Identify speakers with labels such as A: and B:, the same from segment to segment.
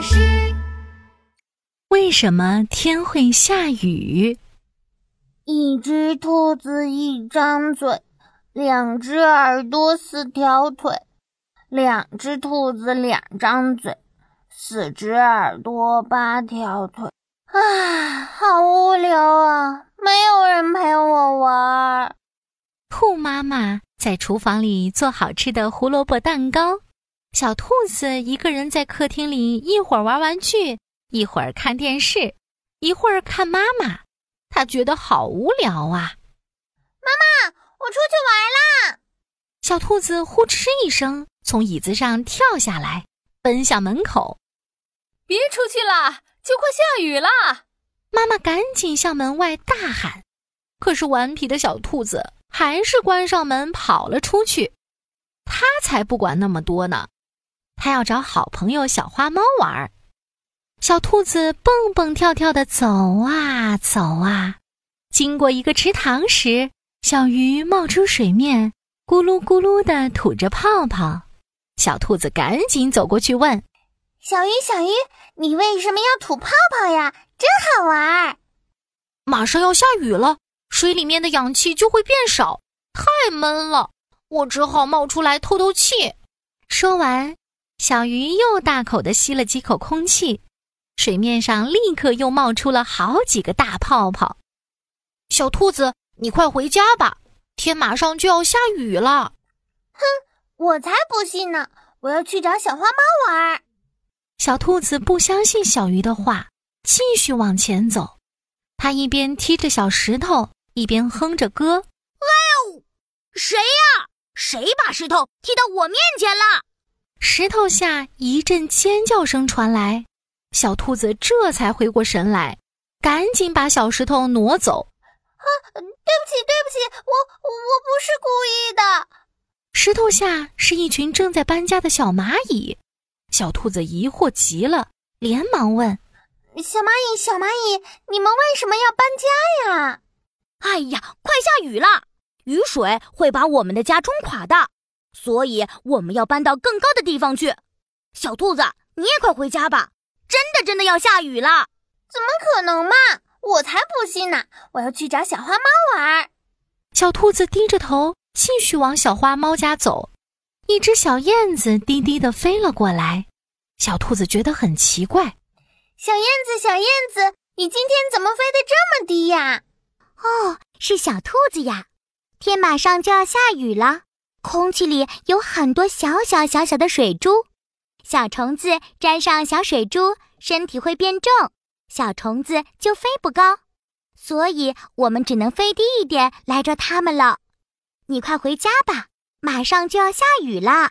A: 巴士。
B: 为什么天会下雨？
C: 一只兔子一张嘴，两只耳朵四条腿，两只兔子两张嘴，四只耳朵八条腿。啊，好无聊啊！没有人陪我玩。
B: 兔妈妈在厨房里做好吃的胡萝卜蛋糕。小兔子一个人在客厅里，一会儿玩玩具，一会儿看电视，一会儿看妈妈。它觉得好无聊啊！
C: 妈妈，我出去玩啦！
B: 小兔子呼哧一声从椅子上跳下来，奔向门口。
D: 别出去啦，就快下雨啦！
B: 妈妈赶紧向门外大喊，可是顽皮的小兔子还是关上门跑了出去。他才不管那么多呢！他要找好朋友小花猫玩儿。小兔子蹦蹦跳跳的走啊走啊，经过一个池塘时，小鱼冒出水面，咕噜咕噜的吐着泡泡。小兔子赶紧走过去问：“
C: 小鱼，小鱼，你为什么要吐泡泡呀？真好玩！”
B: 马上要下雨了，水里面的氧气就会变少，太闷了，我只好冒出来透透气。说完。小鱼又大口的吸了几口空气，水面上立刻又冒出了好几个大泡泡。小兔子，你快回家吧，天马上就要下雨了。
C: 哼，我才不信呢！我要去找小花猫玩。
B: 小兔子不相信小鱼的话，继续往前走。它一边踢着小石头，一边哼着歌。
E: 哎哦，谁呀？谁把石头踢到我面前了？
B: 石头下一阵尖叫声传来，小兔子这才回过神来，赶紧把小石头挪走。
C: 啊，对不起，对不起，我我不是故意的。
B: 石头下是一群正在搬家的小蚂蚁，小兔子疑惑极了，连忙问：“
C: 小蚂蚁，小蚂蚁，你们为什么要搬家呀？”“
E: 哎呀，快下雨了，雨水会把我们的家冲垮的。”所以我们要搬到更高的地方去。小兔子，你也快回家吧！真的真的要下雨了？
C: 怎么可能嘛！我才不信呢！我要去找小花猫玩。
B: 小兔子低着头，继续往小花猫家走。一只小燕子低低的飞了过来，小兔子觉得很奇怪。
C: 小燕子，小燕子，你今天怎么飞得这么低呀？
F: 哦，是小兔子呀！天马上就要下雨了。空气里有很多小小小小的水珠，小虫子沾上小水珠，身体会变重，小虫子就飞不高，所以我们只能飞低一点来捉它们了。你快回家吧，马上就要下雨了。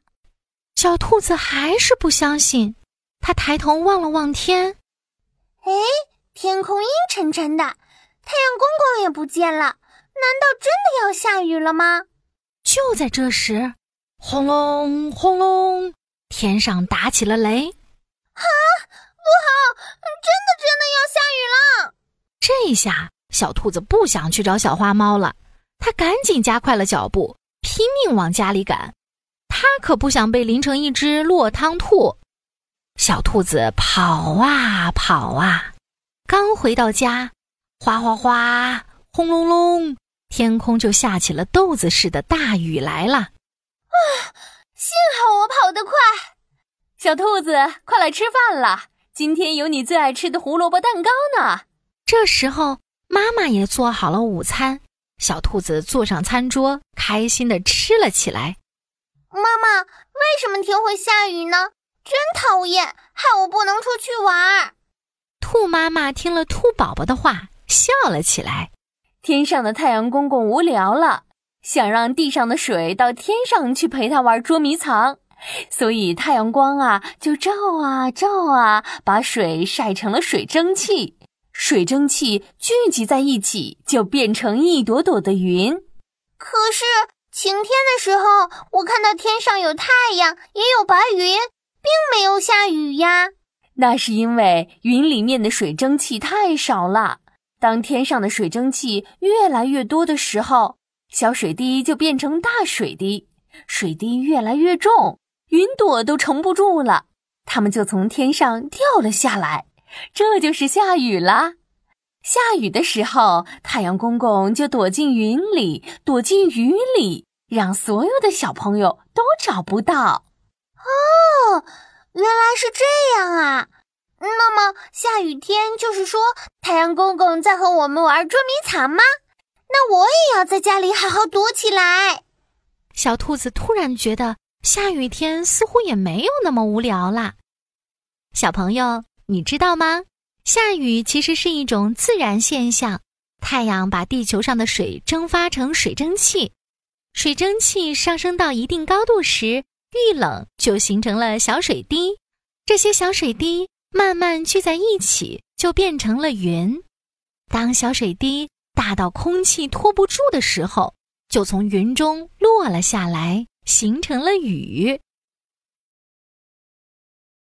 B: 小兔子还是不相信，它抬头望了望天，
C: 哎，天空阴沉沉的，太阳公公也不见了，难道真的要下雨了吗？
B: 就在这时，轰隆轰隆，天上打起了雷！
C: 啊，不好，真的真的要下雨了！
B: 这下小兔子不想去找小花猫了，它赶紧加快了脚步，拼命往家里赶。它可不想被淋成一只落汤兔。小兔子跑啊跑啊，刚回到家，哗哗哗，轰隆隆。天空就下起了豆子似的大雨来了，啊！
C: 幸好我跑得快。
D: 小兔子，快来吃饭了！今天有你最爱吃的胡萝卜蛋糕呢。
B: 这时候，妈妈也做好了午餐，小兔子坐上餐桌，开心的吃了起来。
C: 妈妈，为什么天会下雨呢？真讨厌，害我不能出去玩。
B: 兔妈妈听了兔宝宝的话，笑了起来。
D: 天上的太阳公公无聊了，想让地上的水到天上去陪他玩捉迷藏，所以太阳光啊就照啊照啊，把水晒成了水蒸气。水蒸气聚集在一起，就变成一朵朵的云。
C: 可是晴天的时候，我看到天上有太阳，也有白云，并没有下雨呀。
D: 那是因为云里面的水蒸气太少了。当天上的水蒸气越来越多的时候，小水滴就变成大水滴，水滴越来越重，云朵都撑不住了，它们就从天上掉了下来，这就是下雨啦。下雨的时候，太阳公公就躲进云里，躲进雨里，让所有的小朋友都找不到。
C: 哦，原来是这样！下雨天就是说太阳公公在和我们玩捉迷藏吗？那我也要在家里好好躲起来。
B: 小兔子突然觉得下雨天似乎也没有那么无聊啦。小朋友，你知道吗？下雨其实是一种自然现象，太阳把地球上的水蒸发成水蒸气，水蒸气上升到一定高度时，遇冷就形成了小水滴，这些小水滴慢慢聚在一起，就变成了云。当小水滴大到空气托不住的时候，就从云中落了下来，形成了雨。